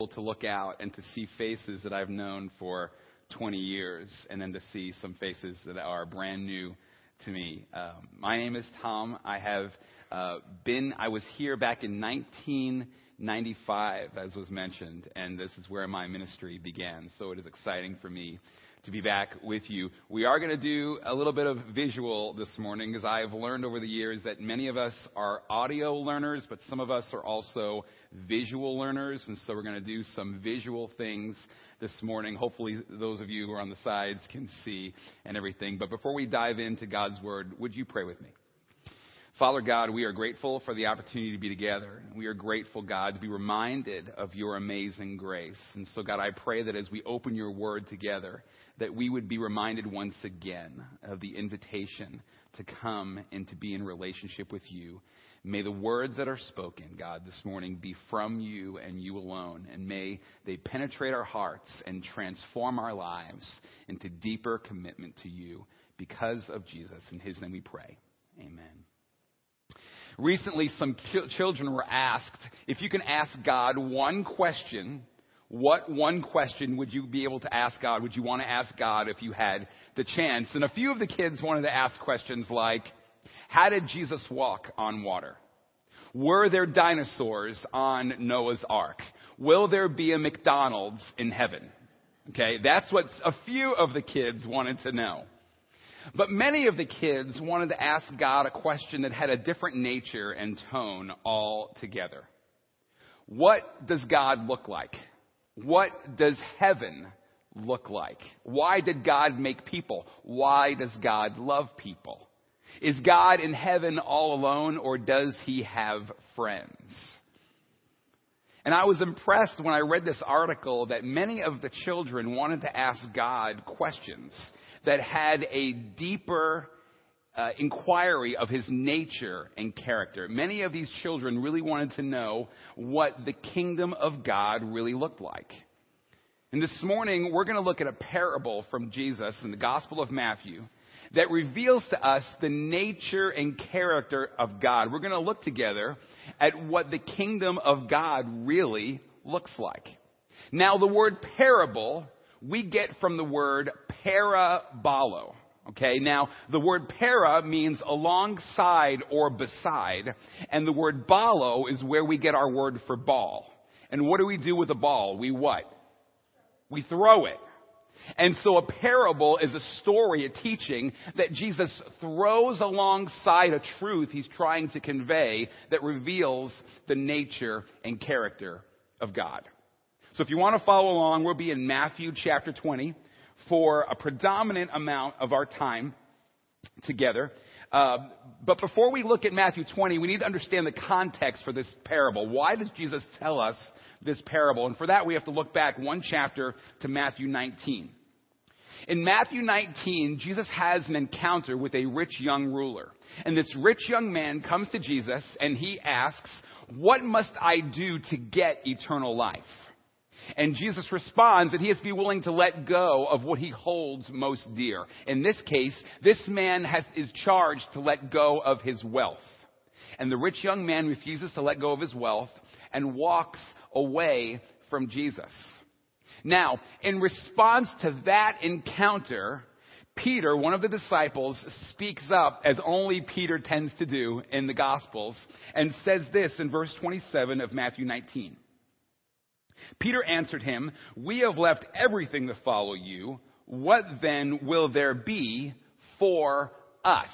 to look out and to see faces that I've known for 20 years and then to see some faces that are brand new to me. Um, my name is Tom. I have uh, been, I was here back in 1995, as was mentioned, and this is where my ministry began. So it is exciting for me to be back with you. We are going to do a little bit of visual this morning because I've learned over the years that many of us are audio learners, but some of us are also visual learners. And so we're going to do some visual things this morning. Hopefully, those of you who are on the sides can see and everything. But before we dive into God's Word, would you pray with me? Father God, we are grateful for the opportunity to be together. We are grateful, God, to be reminded of your amazing grace. And so, God, I pray that as we open your word together, that we would be reminded once again of the invitation to come and to be in relationship with you. May the words that are spoken, God, this morning be from you and you alone. And may they penetrate our hearts and transform our lives into deeper commitment to you because of Jesus. In his name we pray. Amen. Recently, some children were asked if you can ask God one question, what one question would you be able to ask God? Would you want to ask God if you had the chance? And a few of the kids wanted to ask questions like, how did Jesus walk on water? Were there dinosaurs on Noah's Ark? Will there be a McDonald's in heaven? Okay, that's what a few of the kids wanted to know. But many of the kids wanted to ask God a question that had a different nature and tone altogether. What does God look like? What does heaven look like? Why did God make people? Why does God love people? Is God in heaven all alone or does he have friends? And I was impressed when I read this article that many of the children wanted to ask God questions that had a deeper uh, inquiry of his nature and character. Many of these children really wanted to know what the kingdom of God really looked like. And this morning, we're going to look at a parable from Jesus in the Gospel of Matthew that reveals to us the nature and character of God. We're going to look together at what the kingdom of God really looks like. Now, the word parable we get from the word parabolo. Okay, now the word para means alongside or beside, and the word balo is where we get our word for ball. And what do we do with a ball? We what? We throw it. And so a parable is a story, a teaching that Jesus throws alongside a truth he's trying to convey that reveals the nature and character of God. So if you want to follow along, we'll be in Matthew chapter 20 for a predominant amount of our time together. Uh, but before we look at Matthew 20, we need to understand the context for this parable. Why does Jesus tell us this parable? And for that, we have to look back one chapter to Matthew 19. In Matthew 19, Jesus has an encounter with a rich young ruler. And this rich young man comes to Jesus and he asks, What must I do to get eternal life? And Jesus responds that he has to be willing to let go of what he holds most dear. In this case, this man has, is charged to let go of his wealth. And the rich young man refuses to let go of his wealth and walks away from Jesus. Now, in response to that encounter, Peter, one of the disciples, speaks up as only Peter tends to do in the Gospels and says this in verse 27 of Matthew 19. Peter answered him, We have left everything to follow you. What then will there be for us?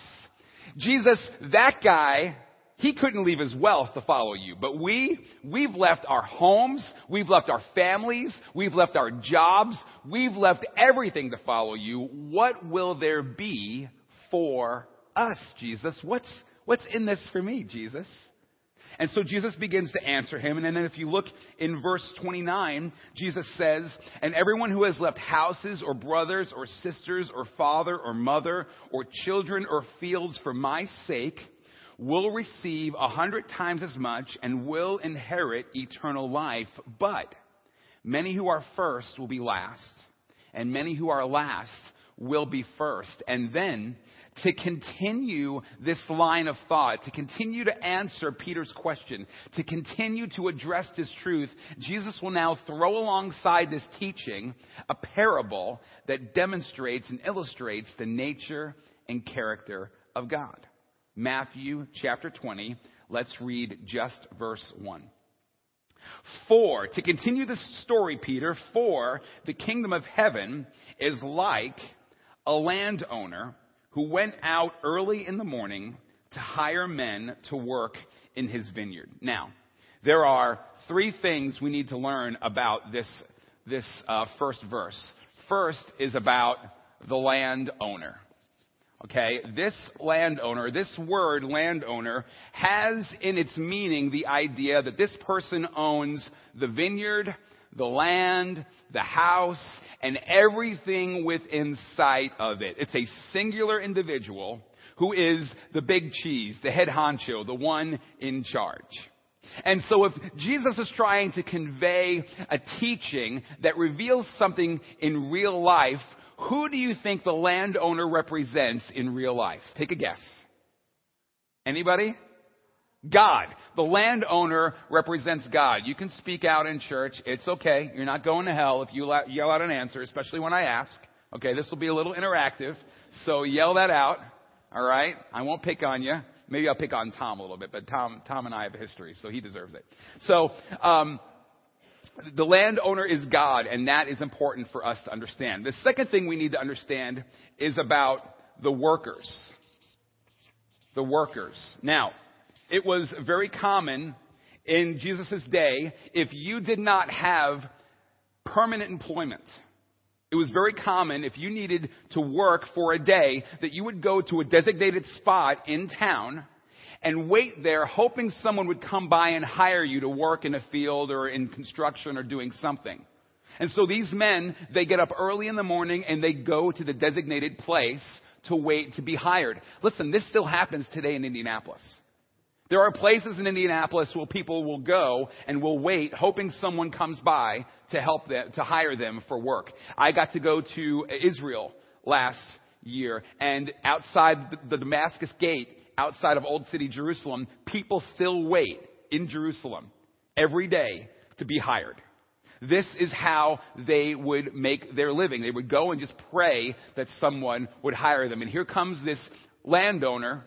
Jesus, that guy, he couldn't leave his wealth to follow you. But we, we've left our homes, we've left our families, we've left our jobs, we've left everything to follow you. What will there be for us, Jesus? What's, what's in this for me, Jesus? And so Jesus begins to answer him. And then if you look in verse 29, Jesus says, And everyone who has left houses or brothers or sisters or father or mother or children or fields for my sake will receive a hundred times as much and will inherit eternal life. But many who are first will be last, and many who are last will be first. And then to continue this line of thought, to continue to answer Peter's question, to continue to address this truth, Jesus will now throw alongside this teaching a parable that demonstrates and illustrates the nature and character of God. Matthew chapter 20, let's read just verse 1. For, to continue the story, Peter, for the kingdom of heaven is like a landowner who went out early in the morning to hire men to work in his vineyard. Now, there are three things we need to learn about this, this uh, first verse. First is about the landowner. Okay, this landowner, this word landowner has in its meaning the idea that this person owns the vineyard, the land, the house, and everything within sight of it. It's a singular individual who is the big cheese, the head honcho, the one in charge. And so if Jesus is trying to convey a teaching that reveals something in real life, who do you think the landowner represents in real life? Take a guess. Anybody? God. The landowner represents God. You can speak out in church. It's okay. You're not going to hell if you yell out an answer, especially when I ask. Okay, this will be a little interactive. So yell that out. All right? I won't pick on you. Maybe I'll pick on Tom a little bit, but Tom, Tom and I have a history, so he deserves it. So, um, the landowner is God, and that is important for us to understand. The second thing we need to understand is about the workers. The workers. Now, it was very common in Jesus' day if you did not have permanent employment. It was very common if you needed to work for a day that you would go to a designated spot in town and wait there hoping someone would come by and hire you to work in a field or in construction or doing something. And so these men, they get up early in the morning and they go to the designated place to wait to be hired. Listen, this still happens today in Indianapolis. There are places in Indianapolis where people will go and will wait, hoping someone comes by to help them, to hire them for work. I got to go to Israel last year, and outside the Damascus gate, outside of Old City Jerusalem, people still wait in Jerusalem every day to be hired. This is how they would make their living. They would go and just pray that someone would hire them. And here comes this landowner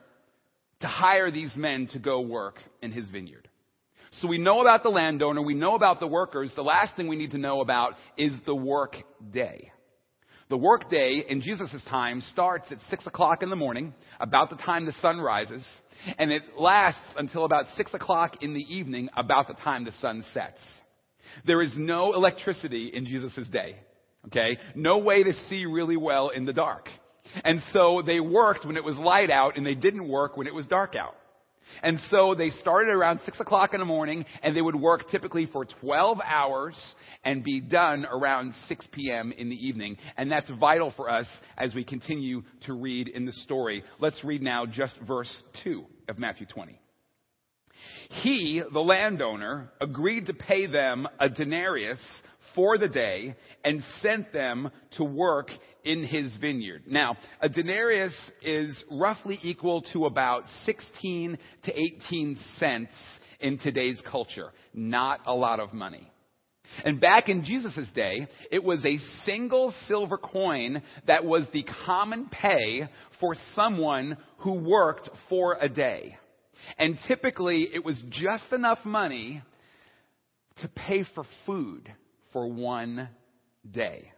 to hire these men to go work in his vineyard. So we know about the landowner, we know about the workers. The last thing we need to know about is the work day. The work day in Jesus' time starts at 6 o'clock in the morning, about the time the sun rises, and it lasts until about 6 o'clock in the evening, about the time the sun sets. There is no electricity in Jesus' day. Okay? No way to see really well in the dark. And so they worked when it was light out and they didn't work when it was dark out. And so they started around 6 o'clock in the morning and they would work typically for 12 hours and be done around 6 p.m. in the evening. And that's vital for us as we continue to read in the story. Let's read now just verse 2 of Matthew 20. He, the landowner, agreed to pay them a denarius for the day and sent them to work in his vineyard. Now, a denarius is roughly equal to about 16 to 18 cents in today's culture. Not a lot of money. And back in Jesus' day, it was a single silver coin that was the common pay for someone who worked for a day. And typically, it was just enough money to pay for food for one day.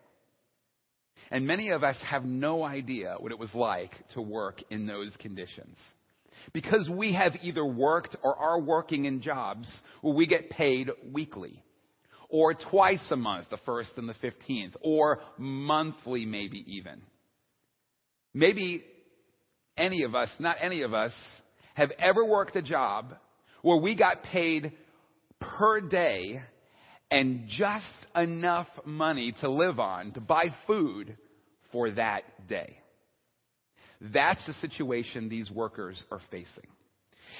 And many of us have no idea what it was like to work in those conditions. Because we have either worked or are working in jobs where we get paid weekly, or twice a month, the 1st and the 15th, or monthly, maybe even. Maybe any of us, not any of us, have ever worked a job where we got paid per day and just enough money to live on to buy food for that day. That's the situation these workers are facing.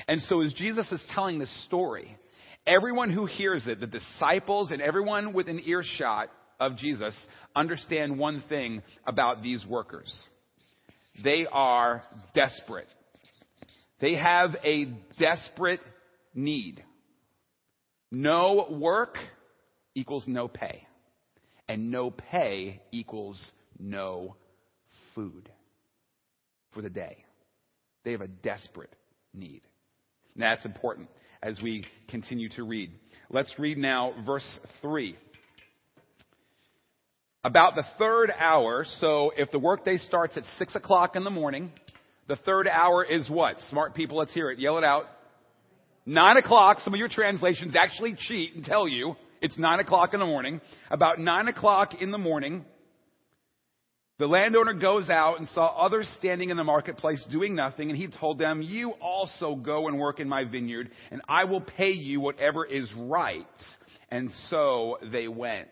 And so as Jesus is telling this story, everyone who hears it, the disciples and everyone within earshot, of Jesus understand one thing about these workers. They are desperate. They have a desperate need. No work equals no pay. And no pay equals no food for the day. They have a desperate need. Now, that's important as we continue to read. Let's read now verse 3. About the third hour, so if the workday starts at 6 o'clock in the morning, the third hour is what? Smart people, let's hear it. Yell it out. 9 o'clock, some of your translations actually cheat and tell you it's 9 o'clock in the morning. About 9 o'clock in the morning, the landowner goes out and saw others standing in the marketplace doing nothing, and he told them, You also go and work in my vineyard, and I will pay you whatever is right. And so they went.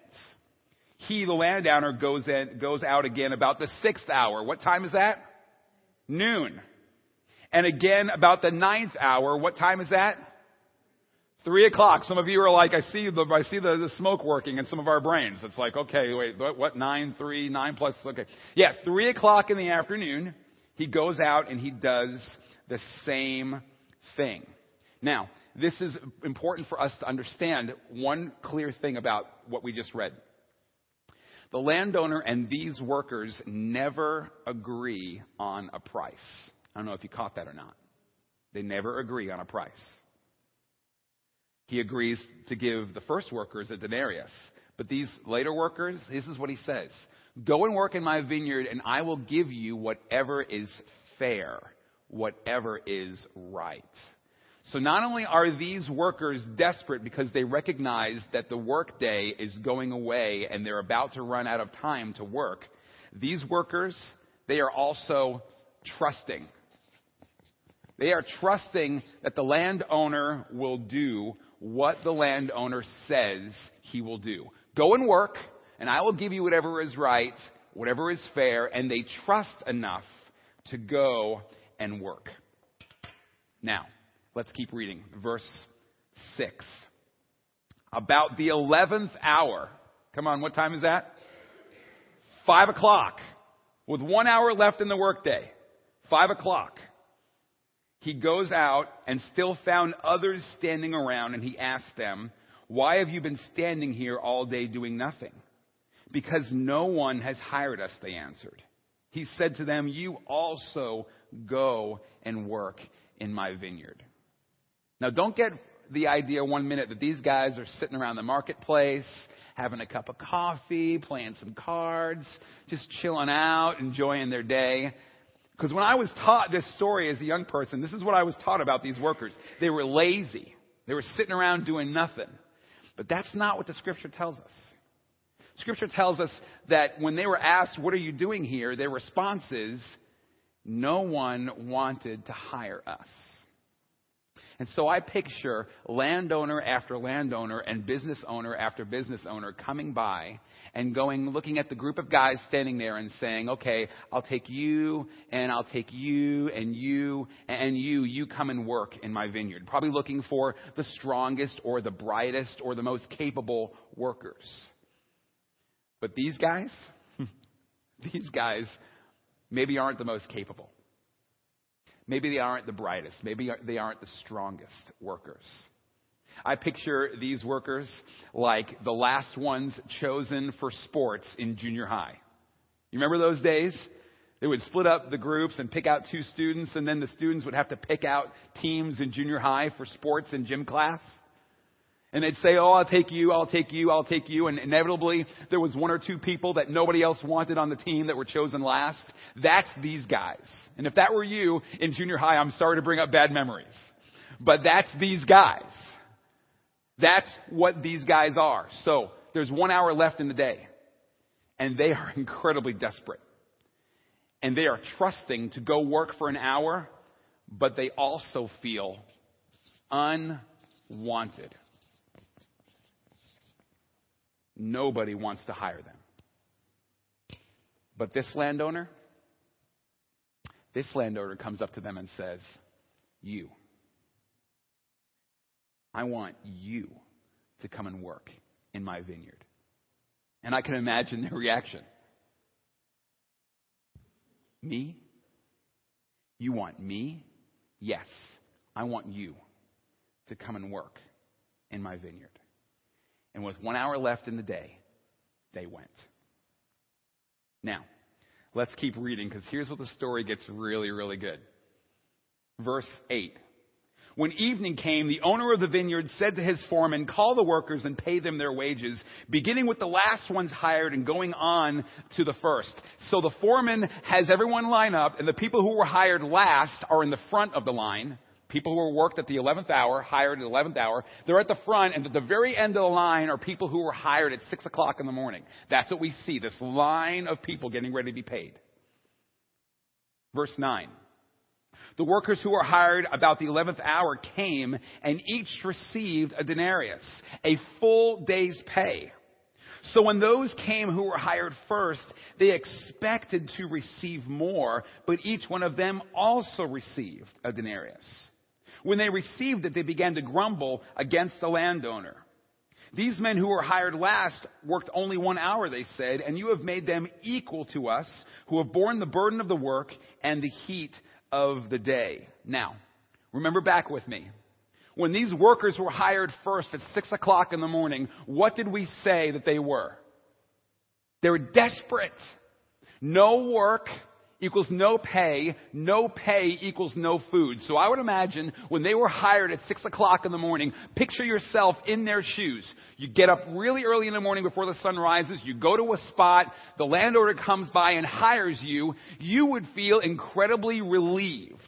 He, the landowner, goes, in, goes out again about the sixth hour. What time is that? Noon. And again about the ninth hour. What time is that? Three o'clock. Some of you are like, I see the, I see the, the smoke working in some of our brains. It's like, okay, wait, what, what, nine, three, nine plus, okay. Yeah, three o'clock in the afternoon, he goes out and he does the same thing. Now, this is important for us to understand one clear thing about what we just read. The landowner and these workers never agree on a price. I don't know if you caught that or not. They never agree on a price he agrees to give the first workers a denarius. But these later workers, this is what he says Go and work in my vineyard, and I will give you whatever is fair, whatever is right. So not only are these workers desperate because they recognize that the workday is going away and they're about to run out of time to work, these workers, they are also trusting. They are trusting that the landowner will do what the landowner says he will do. Go and work, and I will give you whatever is right, whatever is fair, and they trust enough to go and work. Now, let's keep reading. Verse 6. About the 11th hour. Come on, what time is that? Five o'clock. With one hour left in the workday. Five o'clock he goes out and still found others standing around, and he asked them, Why have you been standing here all day doing nothing? Because no one has hired us, they answered. He said to them, You also go and work in my vineyard. Now, don't get the idea one minute that these guys are sitting around the marketplace, having a cup of coffee, playing some cards, just chilling out, enjoying their day. Because when I was taught this story as a young person, this is what I was taught about these workers. They were lazy. They were sitting around doing nothing. But that's not what the scripture tells us. Scripture tells us that when they were asked, What are you doing here? their response is, No one wanted to hire us. And so I picture landowner after landowner and business owner after business owner coming by and going, looking at the group of guys standing there and saying, okay, I'll take you and I'll take you and you and you. You come and work in my vineyard. Probably looking for the strongest or the brightest or the most capable workers. But these guys, these guys maybe aren't the most capable. Maybe they aren't the brightest. Maybe they aren't the strongest workers. I picture these workers like the last ones chosen for sports in junior high. You remember those days? They would split up the groups and pick out two students, and then the students would have to pick out teams in junior high for sports and gym class. And they'd say, Oh, I'll take you, I'll take you, I'll take you. And inevitably, there was one or two people that nobody else wanted on the team that were chosen last. That's these guys. And if that were you in junior high, I'm sorry to bring up bad memories. But that's these guys. That's what these guys are. So, there's one hour left in the day. And they are incredibly desperate. And they are trusting to go work for an hour, but they also feel unwanted. Nobody wants to hire them. But this landowner, this landowner comes up to them and says, You. I want you to come and work in my vineyard. And I can imagine their reaction. Me? You want me? Yes, I want you to come and work in my vineyard. And with one hour left in the day, they went. Now, let's keep reading because here's what the story gets really, really good. Verse 8. When evening came, the owner of the vineyard said to his foreman, Call the workers and pay them their wages, beginning with the last ones hired and going on to the first. So the foreman has everyone line up, and the people who were hired last are in the front of the line. People who were worked at the 11th hour, hired at the 11th hour, they're at the front, and at the very end of the line are people who were hired at 6 o'clock in the morning. That's what we see, this line of people getting ready to be paid. Verse 9. The workers who were hired about the 11th hour came and each received a denarius, a full day's pay. So when those came who were hired first, they expected to receive more, but each one of them also received a denarius. When they received it, they began to grumble against the landowner. These men who were hired last worked only one hour, they said, and you have made them equal to us, who have borne the burden of the work and the heat of the day. Now, remember back with me. When these workers were hired first at six o'clock in the morning, what did we say that they were? They were desperate. No work, equals no pay. No pay equals no food. So I would imagine when they were hired at six o'clock in the morning, picture yourself in their shoes. You get up really early in the morning before the sun rises. You go to a spot. The landowner comes by and hires you. You would feel incredibly relieved.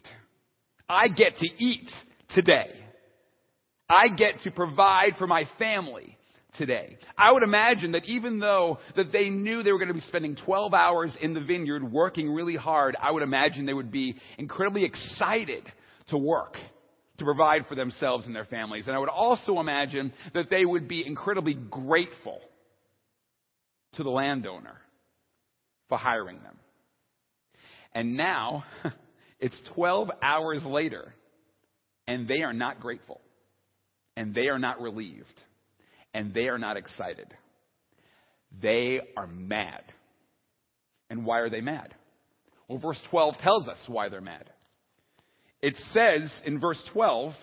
I get to eat today. I get to provide for my family today. I would imagine that even though that they knew they were going to be spending 12 hours in the vineyard working really hard, I would imagine they would be incredibly excited to work to provide for themselves and their families. And I would also imagine that they would be incredibly grateful to the landowner for hiring them. And now it's 12 hours later and they are not grateful and they are not relieved and they are not excited. They are mad. And why are they mad? Well, verse 12 tells us why they're mad. It says in verse 12,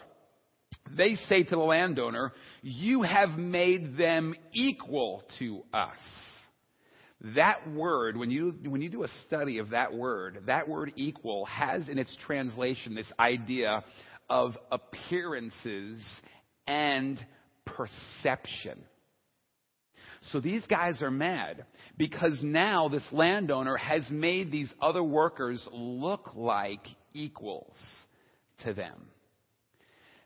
they say to the landowner, You have made them equal to us. That word, when you, when you do a study of that word, that word equal has in its translation this idea of appearances and perception. So these guys are mad because now this landowner has made these other workers look like equals to them.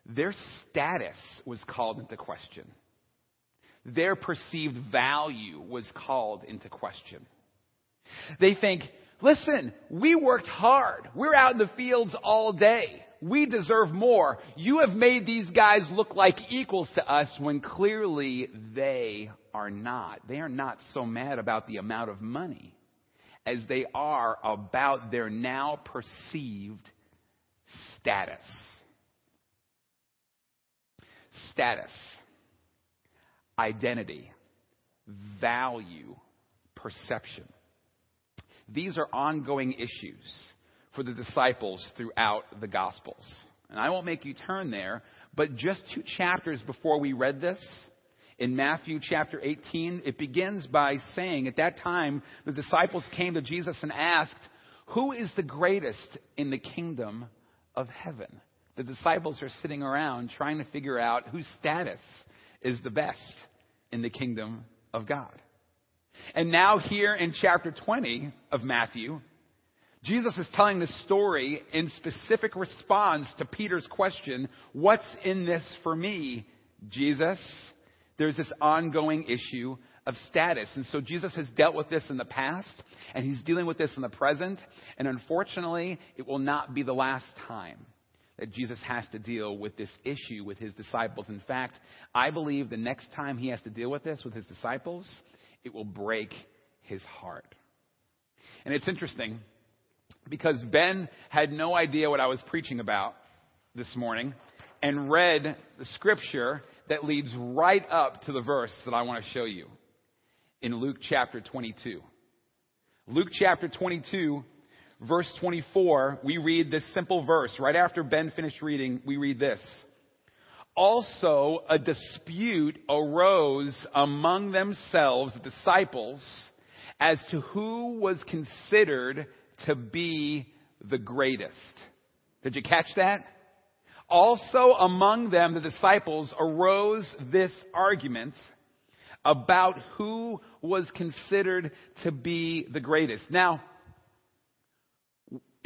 Their status was called into question. Their perceived value was called into question. They think, listen, we worked hard. We're out in the fields all day we deserve more. You have made these guys look like equals to us when clearly they are not. They are not so mad about the amount of money as they are about their now perceived status. Status, identity, value, perception. These are ongoing issues for the disciples throughout the Gospels. And I won't make you turn there, but just two chapters before we read this, in Matthew chapter 18, it begins by saying, At that time, the disciples came to Jesus and asked, Who is the greatest in the kingdom of heaven? The disciples are sitting around trying to figure out whose status is the best in the kingdom of God. And now, here in chapter 20 of Matthew, Jesus is telling this story in specific response to Peter's question, What's in this for me, Jesus? There's this ongoing issue of status. And so Jesus has dealt with this in the past, and he's dealing with this in the present. And unfortunately, it will not be the last time that Jesus has to deal with this issue with his disciples. In fact, I believe the next time he has to deal with this with his disciples, it will break his heart. And it's interesting because Ben had no idea what I was preaching about this morning and read the scripture that leads right up to the verse that I want to show you. in Luke chapter 22. Luke chapter 22, verse 24, we read this simple verse. Right after Ben finished reading, we read this. Also, a dispute arose among themselves, the disciples, as to who was considered to be the greatest. Did you catch that? Also among them, the disciples, arose this argument about who was considered to be the greatest. Now,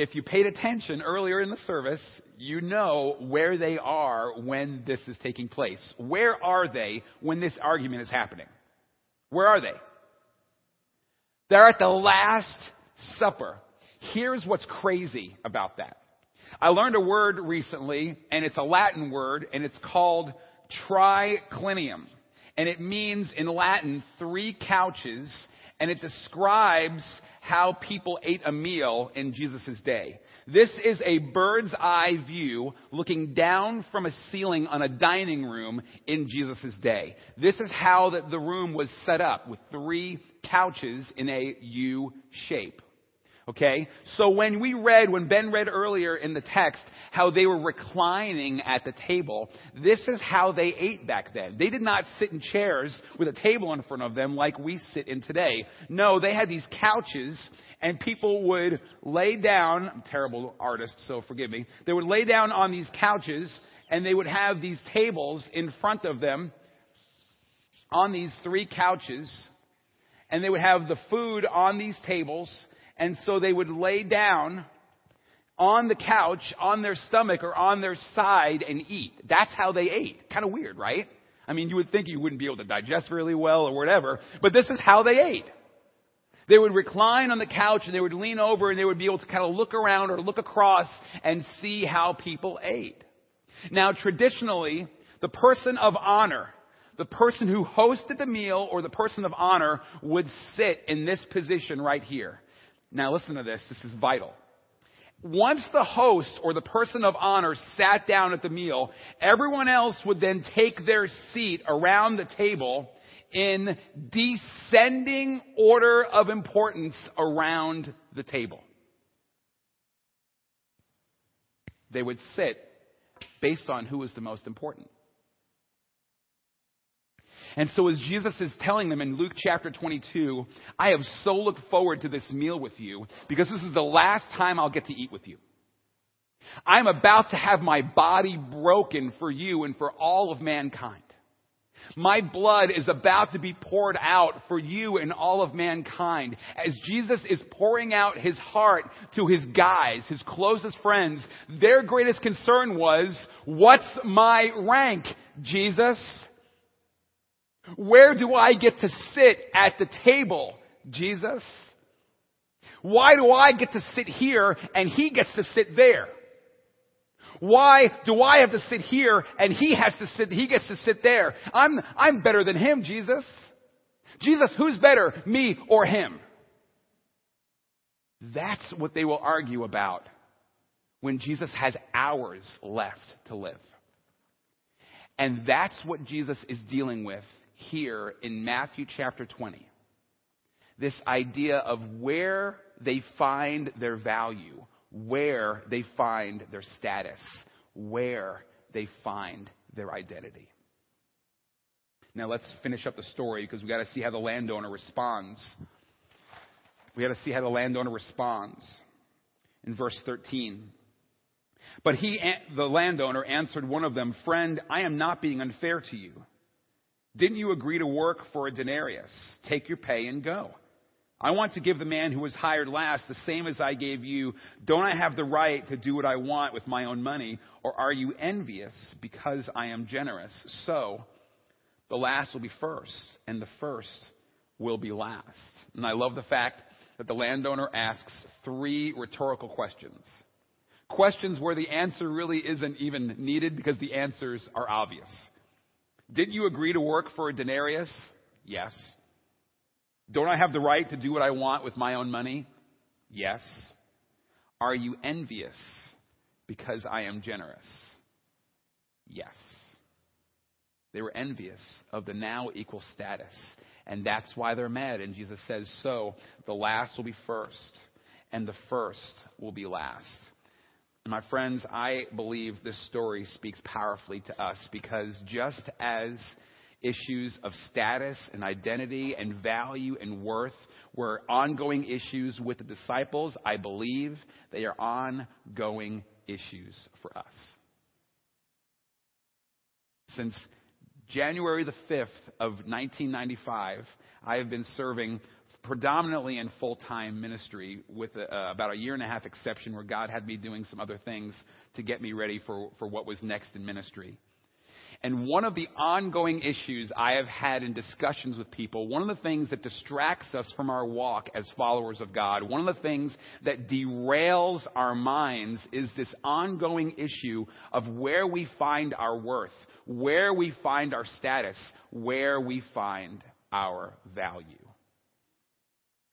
if you paid attention earlier in the service, you know where they are when this is taking place. Where are they when this argument is happening? Where are they? They're at the Last Supper. Here's what's crazy about that. I learned a word recently, and it's a Latin word, and it's called triclinium. And it means in Latin three couches, and it describes how people ate a meal in Jesus' day. This is a bird's eye view looking down from a ceiling on a dining room in Jesus' day. This is how the, the room was set up with three couches in a U shape. Okay? So when we read, when Ben read earlier in the text, how they were reclining at the table, this is how they ate back then. They did not sit in chairs with a table in front of them like we sit in today. No, they had these couches and people would lay down, I'm terrible artist, so forgive me. They would lay down on these couches and they would have these tables in front of them on these three couches and they would have the food on these tables and so they would lay down on the couch, on their stomach, or on their side and eat. That's how they ate. Kind of weird, right? I mean, you would think you wouldn't be able to digest really well or whatever, but this is how they ate. They would recline on the couch and they would lean over and they would be able to kind of look around or look across and see how people ate. Now, traditionally, the person of honor, the person who hosted the meal or the person of honor would sit in this position right here. Now listen to this. This is vital. Once the host or the person of honor sat down at the meal, everyone else would then take their seat around the table in descending order of importance around the table. They would sit based on who was the most important. And so as Jesus is telling them in Luke chapter 22, I have so looked forward to this meal with you because this is the last time I'll get to eat with you. I'm about to have my body broken for you and for all of mankind. My blood is about to be poured out for you and all of mankind. As Jesus is pouring out his heart to his guys, his closest friends, their greatest concern was, what's my rank, Jesus? Where do I get to sit at the table, Jesus? Why do I get to sit here and he gets to sit there? Why do I have to sit here and he has to sit, he gets to sit there? I'm, I'm better than him, Jesus. Jesus, who's better, me or him? That's what they will argue about when Jesus has hours left to live. And that's what Jesus is dealing with here in Matthew chapter 20. This idea of where they find their value, where they find their status, where they find their identity. Now let's finish up the story because we got to see how the landowner responds. We got to see how the landowner responds. In verse 13. But he, the landowner, answered one of them, Friend, I am not being unfair to you. Didn't you agree to work for a denarius? Take your pay and go. I want to give the man who was hired last the same as I gave you. Don't I have the right to do what I want with my own money? Or are you envious because I am generous? So, the last will be first, and the first will be last. And I love the fact that the landowner asks three rhetorical questions. Questions where the answer really isn't even needed because the answers are obvious. Didn't you agree to work for a denarius? Yes. Don't I have the right to do what I want with my own money? Yes. Are you envious because I am generous? Yes. They were envious of the now equal status And that's why they're mad. And Jesus says, So the last will be first, and the first will be last. And my friends, I believe this story speaks powerfully to us because just as issues of status and identity and value and worth were ongoing issues with the disciples, I believe they are ongoing issues for us. Since January the 5th of 1995, I have been serving predominantly in full time ministry with a, uh, about a year and a half exception where God had me doing some other things to get me ready for, for what was next in ministry. And one of the ongoing issues I have had in discussions with people, one of the things that distracts us from our walk as followers of God, one of the things that derails our minds is this ongoing issue of where we find our worth, where we find our status, where we find our value.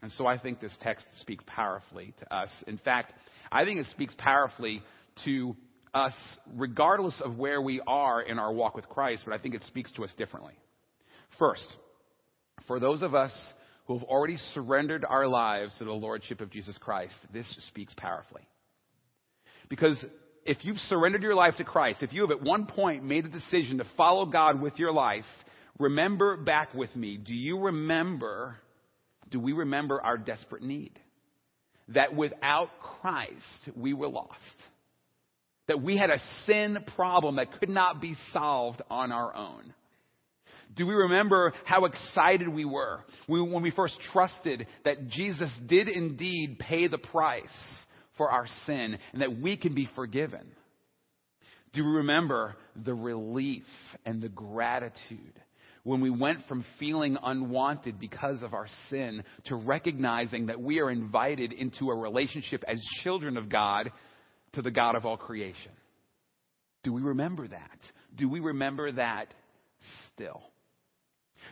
And so I think this text speaks powerfully to us. In fact, I think it speaks powerfully to us regardless of where we are in our walk with Christ, but I think it speaks to us differently. First, for those of us who have already surrendered our lives to the Lordship of Jesus Christ, this speaks powerfully. Because if you've surrendered your life to Christ, if you have at one point made the decision to follow God with your life, remember back with me. Do you remember, do we remember our desperate need? That without Christ, we were lost that we had a sin problem that could not be solved on our own? Do we remember how excited we were when we first trusted that Jesus did indeed pay the price for our sin and that we can be forgiven? Do we remember the relief and the gratitude when we went from feeling unwanted because of our sin to recognizing that we are invited into a relationship as children of God to the God of all creation. Do we remember that? Do we remember that still?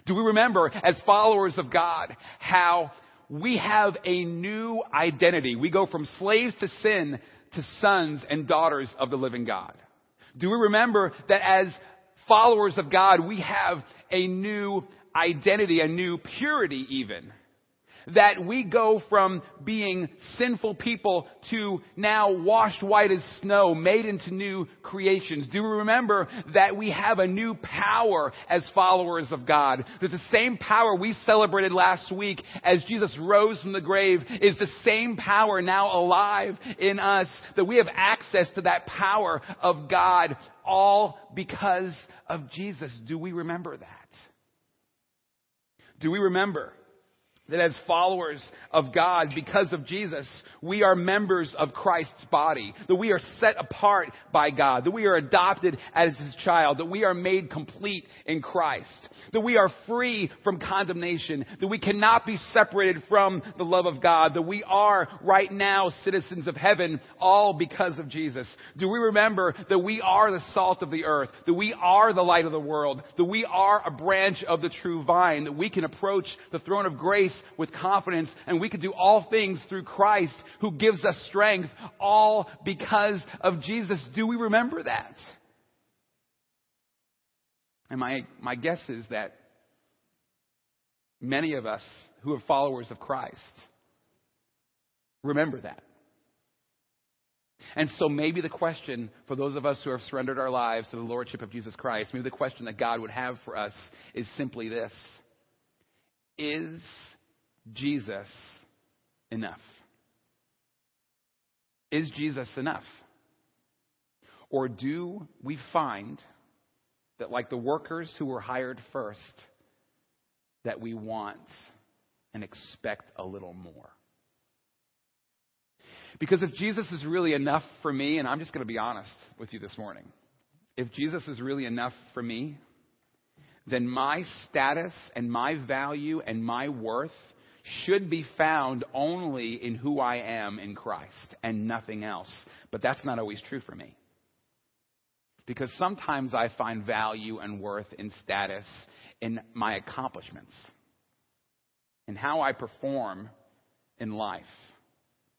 Do we remember, as followers of God, how we have a new identity? We go from slaves to sin to sons and daughters of the living God. Do we remember that as followers of God, we have a new identity, a new purity even? That we go from being sinful people to now washed white as snow, made into new creations? Do we remember that we have a new power as followers of God? That the same power we celebrated last week as Jesus rose from the grave is the same power now alive in us, that we have access to that power of God all because of Jesus. Do we remember that? Do we remember that as followers of God, because of Jesus, we are members of Christ's body, that we are set apart by God, that we are adopted as His child, that we are made complete in Christ, that we are free from condemnation, that we cannot be separated from the love of God, that we are right now citizens of heaven, all because of Jesus. Do we remember that we are the salt of the earth, that we are the light of the world, that we are a branch of the true vine, that we can approach the throne of grace with confidence, and we can do all things through Christ who gives us strength, all because of Jesus. Do we remember that? And my, my guess is that many of us who are followers of Christ remember that. And so maybe the question for those of us who have surrendered our lives to the Lordship of Jesus Christ, maybe the question that God would have for us is simply this Is Jesus enough? Is Jesus enough? Or do we find that, like the workers who were hired first, that we want and expect a little more? Because if Jesus is really enough for me, and I'm just going to be honest with you this morning, if Jesus is really enough for me, then my status and my value and my worth should be found only in who I am in Christ and nothing else. But that's not always true for me. Because sometimes I find value and worth in status in my accomplishments, in how I perform in life,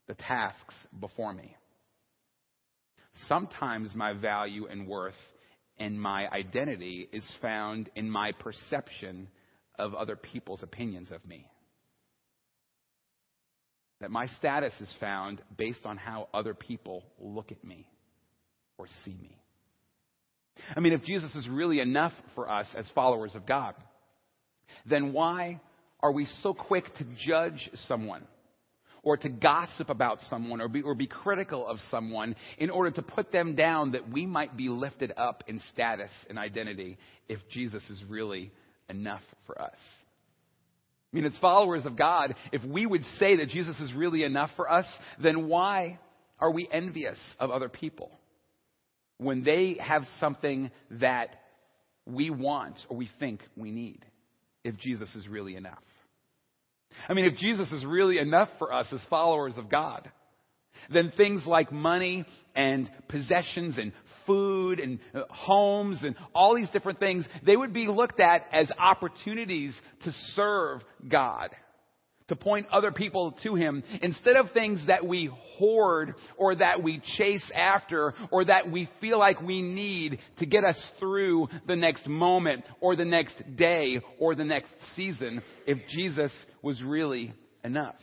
the tasks before me. Sometimes my value and worth and my identity is found in my perception of other people's opinions of me. That my status is found based on how other people look at me or see me. I mean, if Jesus is really enough for us as followers of God, then why are we so quick to judge someone or to gossip about someone or be, or be critical of someone in order to put them down that we might be lifted up in status and identity if Jesus is really enough for us? I mean, as followers of God, if we would say that Jesus is really enough for us, then why are we envious of other people when they have something that we want or we think we need if Jesus is really enough? I mean, if Jesus is really enough for us as followers of God, then things like money and possessions and food and uh, homes and all these different things, they would be looked at as opportunities to serve God, to point other people to Him, instead of things that we hoard or that we chase after or that we feel like we need to get us through the next moment or the next day or the next season if Jesus was really enough.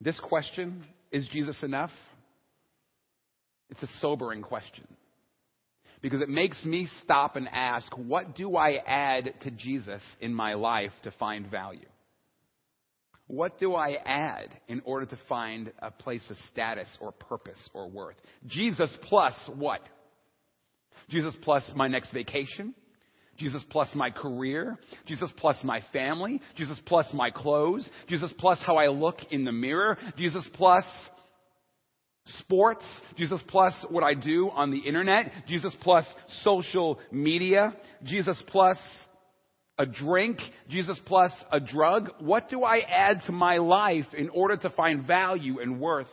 This question, is Jesus enough? It's a sobering question. Because it makes me stop and ask, what do I add to Jesus in my life to find value? What do I add in order to find a place of status or purpose or worth? Jesus plus what? Jesus plus my next vacation? Jesus plus my career, Jesus plus my family, Jesus plus my clothes, Jesus plus how I look in the mirror, Jesus plus sports, Jesus plus what I do on the internet, Jesus plus social media, Jesus plus a drink, Jesus plus a drug. What do I add to my life in order to find value and worth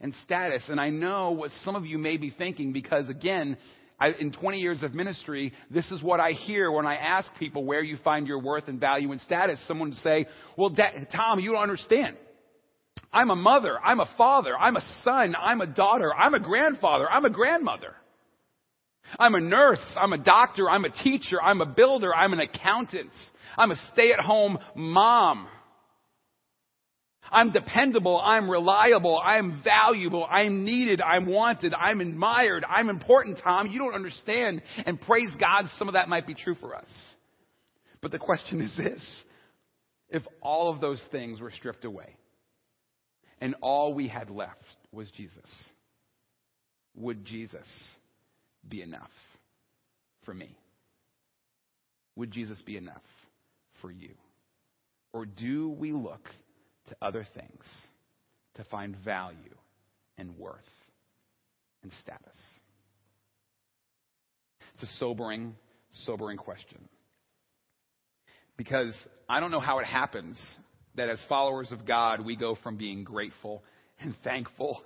and status? And I know what some of you may be thinking because again, I, in 20 years of ministry, this is what I hear when I ask people where you find your worth and value and status. Someone would say, well, da- Tom, you don't understand. I'm a mother. I'm a father. I'm a son. I'm a daughter. I'm a grandfather. I'm a grandmother. I'm a nurse. I'm a doctor. I'm a teacher. I'm a builder. I'm an accountant. I'm a stay at home mom. I'm dependable. I'm reliable. I'm valuable. I'm needed. I'm wanted. I'm admired. I'm important, Tom. You don't understand. And praise God, some of that might be true for us. But the question is this if all of those things were stripped away, and all we had left was Jesus, would Jesus be enough for me? Would Jesus be enough for you? Or do we look to other things to find value and worth and status? It's a sobering, sobering question. Because I don't know how it happens that as followers of God, we go from being grateful and thankful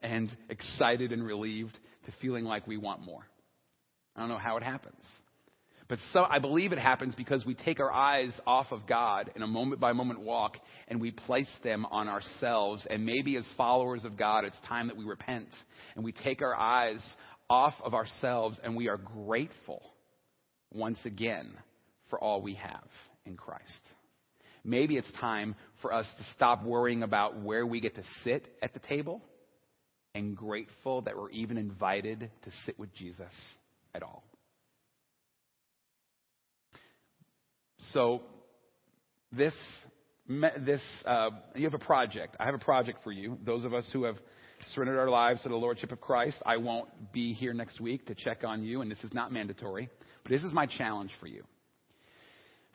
and excited and relieved to feeling like we want more. I don't know how it happens. But so, I believe it happens because we take our eyes off of God in a moment by moment walk and we place them on ourselves. And maybe as followers of God, it's time that we repent and we take our eyes off of ourselves and we are grateful once again for all we have in Christ. Maybe it's time for us to stop worrying about where we get to sit at the table and grateful that we're even invited to sit with Jesus at all. So, this, this uh, you have a project. I have a project for you. Those of us who have surrendered our lives to the Lordship of Christ, I won't be here next week to check on you, and this is not mandatory, but this is my challenge for you.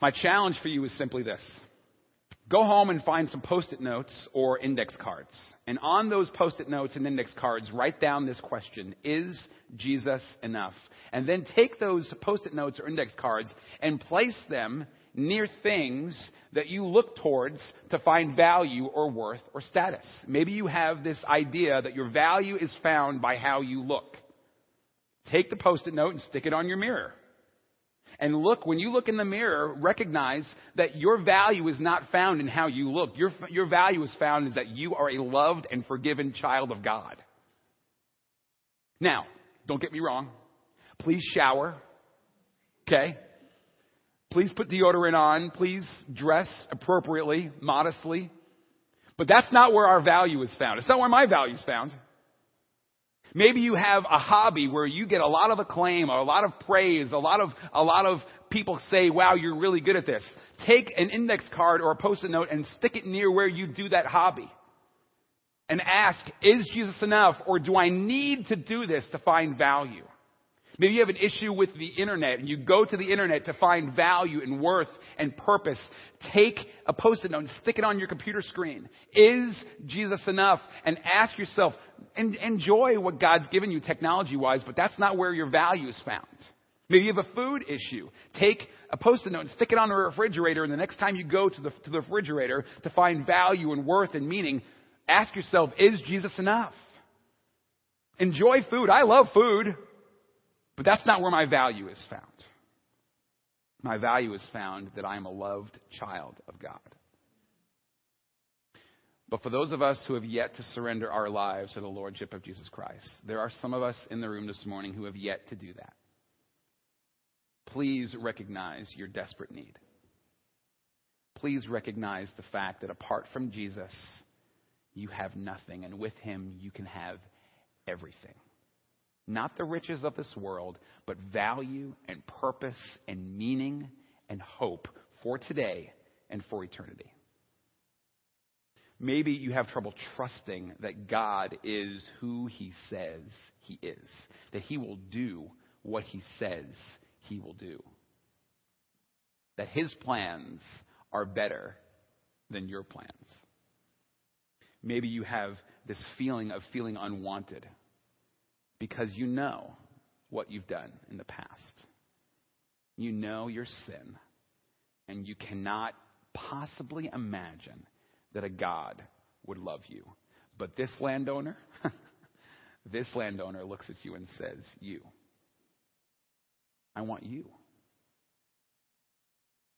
My challenge for you is simply this Go home and find some post it notes or index cards. And on those post it notes and index cards, write down this question Is Jesus enough? And then take those post it notes or index cards and place them near things that you look towards to find value or worth or status. Maybe you have this idea that your value is found by how you look. Take the post it note and stick it on your mirror. And look, when you look in the mirror, recognize that your value is not found in how you look. Your, your value is found is that you are a loved and forgiven child of God. Now, don't get me wrong. Please shower. Okay? Please put deodorant on. Please dress appropriately, modestly. But that's not where our value is found. It's not where my value is found. Maybe you have a hobby where you get a lot of acclaim, or a lot of praise, a lot of, a lot of people say, wow, you're really good at this. Take an index card or a post-it note and stick it near where you do that hobby. And ask, is Jesus enough or do I need to do this to find value? Maybe you have an issue with the internet and you go to the internet to find value and worth and purpose. Take a post-it note and stick it on your computer screen. Is Jesus enough? And ask yourself, and enjoy what God's given you technology-wise, but that's not where your value is found. Maybe you have a food issue. Take a post-it note and stick it on the refrigerator, and the next time you go to the, to the refrigerator to find value and worth and meaning, ask yourself, is Jesus enough? Enjoy food. I love food, but that's not where my value is found. My value is found that I am a loved child of God. But for those of us who have yet to surrender our lives to the Lordship of Jesus Christ, there are some of us in the room this morning who have yet to do that please recognize your desperate need. Please recognize the fact that apart from Jesus, you have nothing, and with him, you can have everything. Not the riches of this world, but value and purpose and meaning and hope for today and for eternity. Maybe you have trouble trusting that God is who he says he is, that he will do what he says he will do. That his plans are better than your plans. Maybe you have this feeling of feeling unwanted because you know what you've done in the past. You know your sin, and you cannot possibly imagine that a God would love you. But this landowner, this landowner looks at you and says, You. I want you.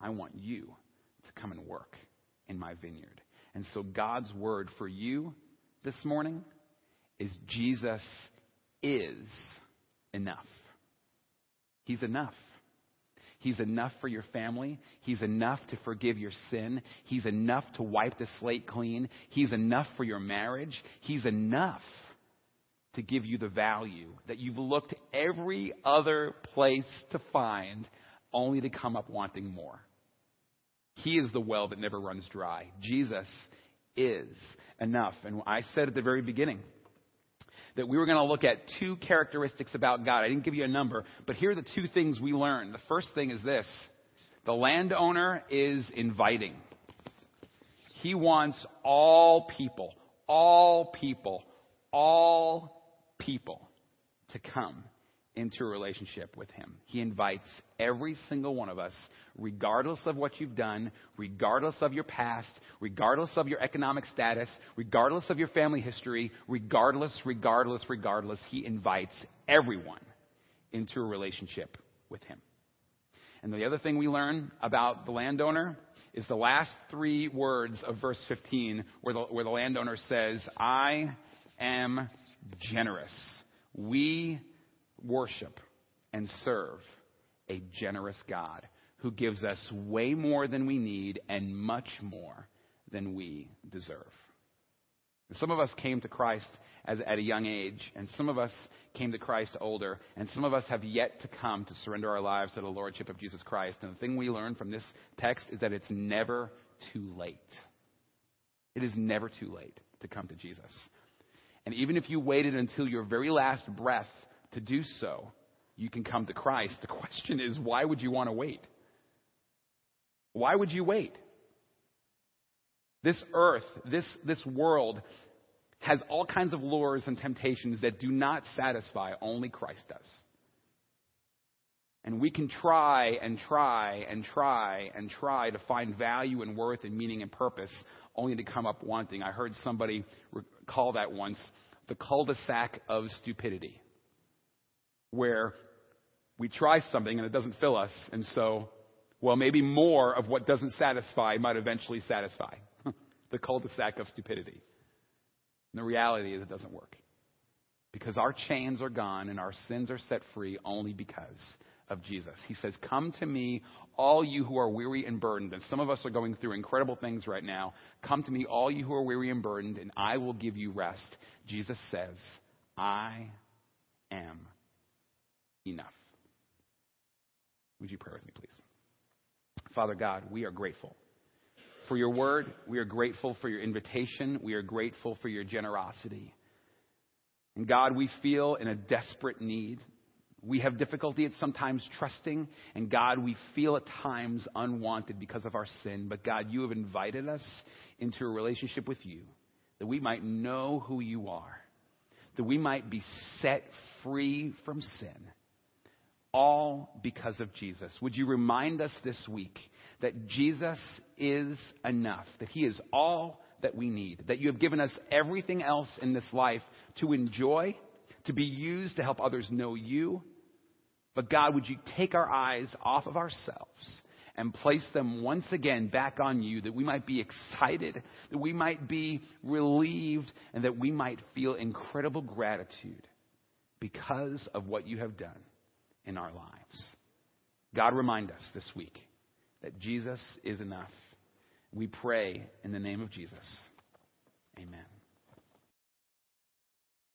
I want you to come and work in my vineyard. And so God's word for you this morning is Jesus is enough. He's enough. He's enough for your family. He's enough to forgive your sin. He's enough to wipe the slate clean. He's enough for your marriage. He's enough to give you the value that you've looked every other place to find, only to come up wanting more. He is the well that never runs dry. Jesus is enough. And I said at the very beginning that we were going to look at two characteristics about God. I didn't give you a number, but here are the two things we learned. The first thing is this the landowner is inviting. He wants all people, all people, all people to come into a relationship with Him. He invites every single one of us, regardless of what you've done, regardless of your past, regardless of your economic status, regardless of your family history, regardless, regardless, regardless, He invites everyone into a relationship with Him. And the other thing we learn about the landowner is the last three words of verse 15, where the, where the landowner says, I am generous. We worship and serve a generous God who gives us way more than we need and much more than we deserve. Some of us came to Christ as, at a young age, and some of us came to Christ older, and some of us have yet to come to surrender our lives to the Lordship of Jesus Christ. And the thing we learn from this text is that it's never too late. It is never too late to come to Jesus. And even if you waited until your very last breath to do so, you can come to Christ. The question is, why would you want to wait? Why would you wait? This earth, this, this world, has all kinds of lures and temptations that do not satisfy, only Christ does. And we can try and try and try and try to find value and worth and meaning and purpose only to come up wanting. I heard somebody call that once the cul de sac of stupidity, where we try something and it doesn't fill us, and so, well, maybe more of what doesn't satisfy might eventually satisfy. the cul de sac of stupidity. And the reality is it doesn't work. Because our chains are gone and our sins are set free only because of Jesus. He says, Come to me, all you who are weary and burdened. And some of us are going through incredible things right now. Come to me, all you who are weary and burdened, and I will give you rest. Jesus says, I am enough. Would you pray with me, please? Father God, we are grateful for your word. We are grateful for your invitation. We are grateful for your generosity. And God, we feel in a desperate need. We have difficulty at sometimes trusting, and God, we feel at times unwanted because of our sin. But God, you have invited us into a relationship with you that we might know who you are, that we might be set free from sin all because of Jesus. Would you remind us this week that Jesus is enough, that He is all that we need, that you have given us everything else in this life to enjoy, to be used to help others know you. But God, would you take our eyes off of ourselves and place them once again back on you that we might be excited, that we might be relieved, and that we might feel incredible gratitude because of what you have done in our lives. God, remind us this week that Jesus is enough. We pray in the name of Jesus. Amen.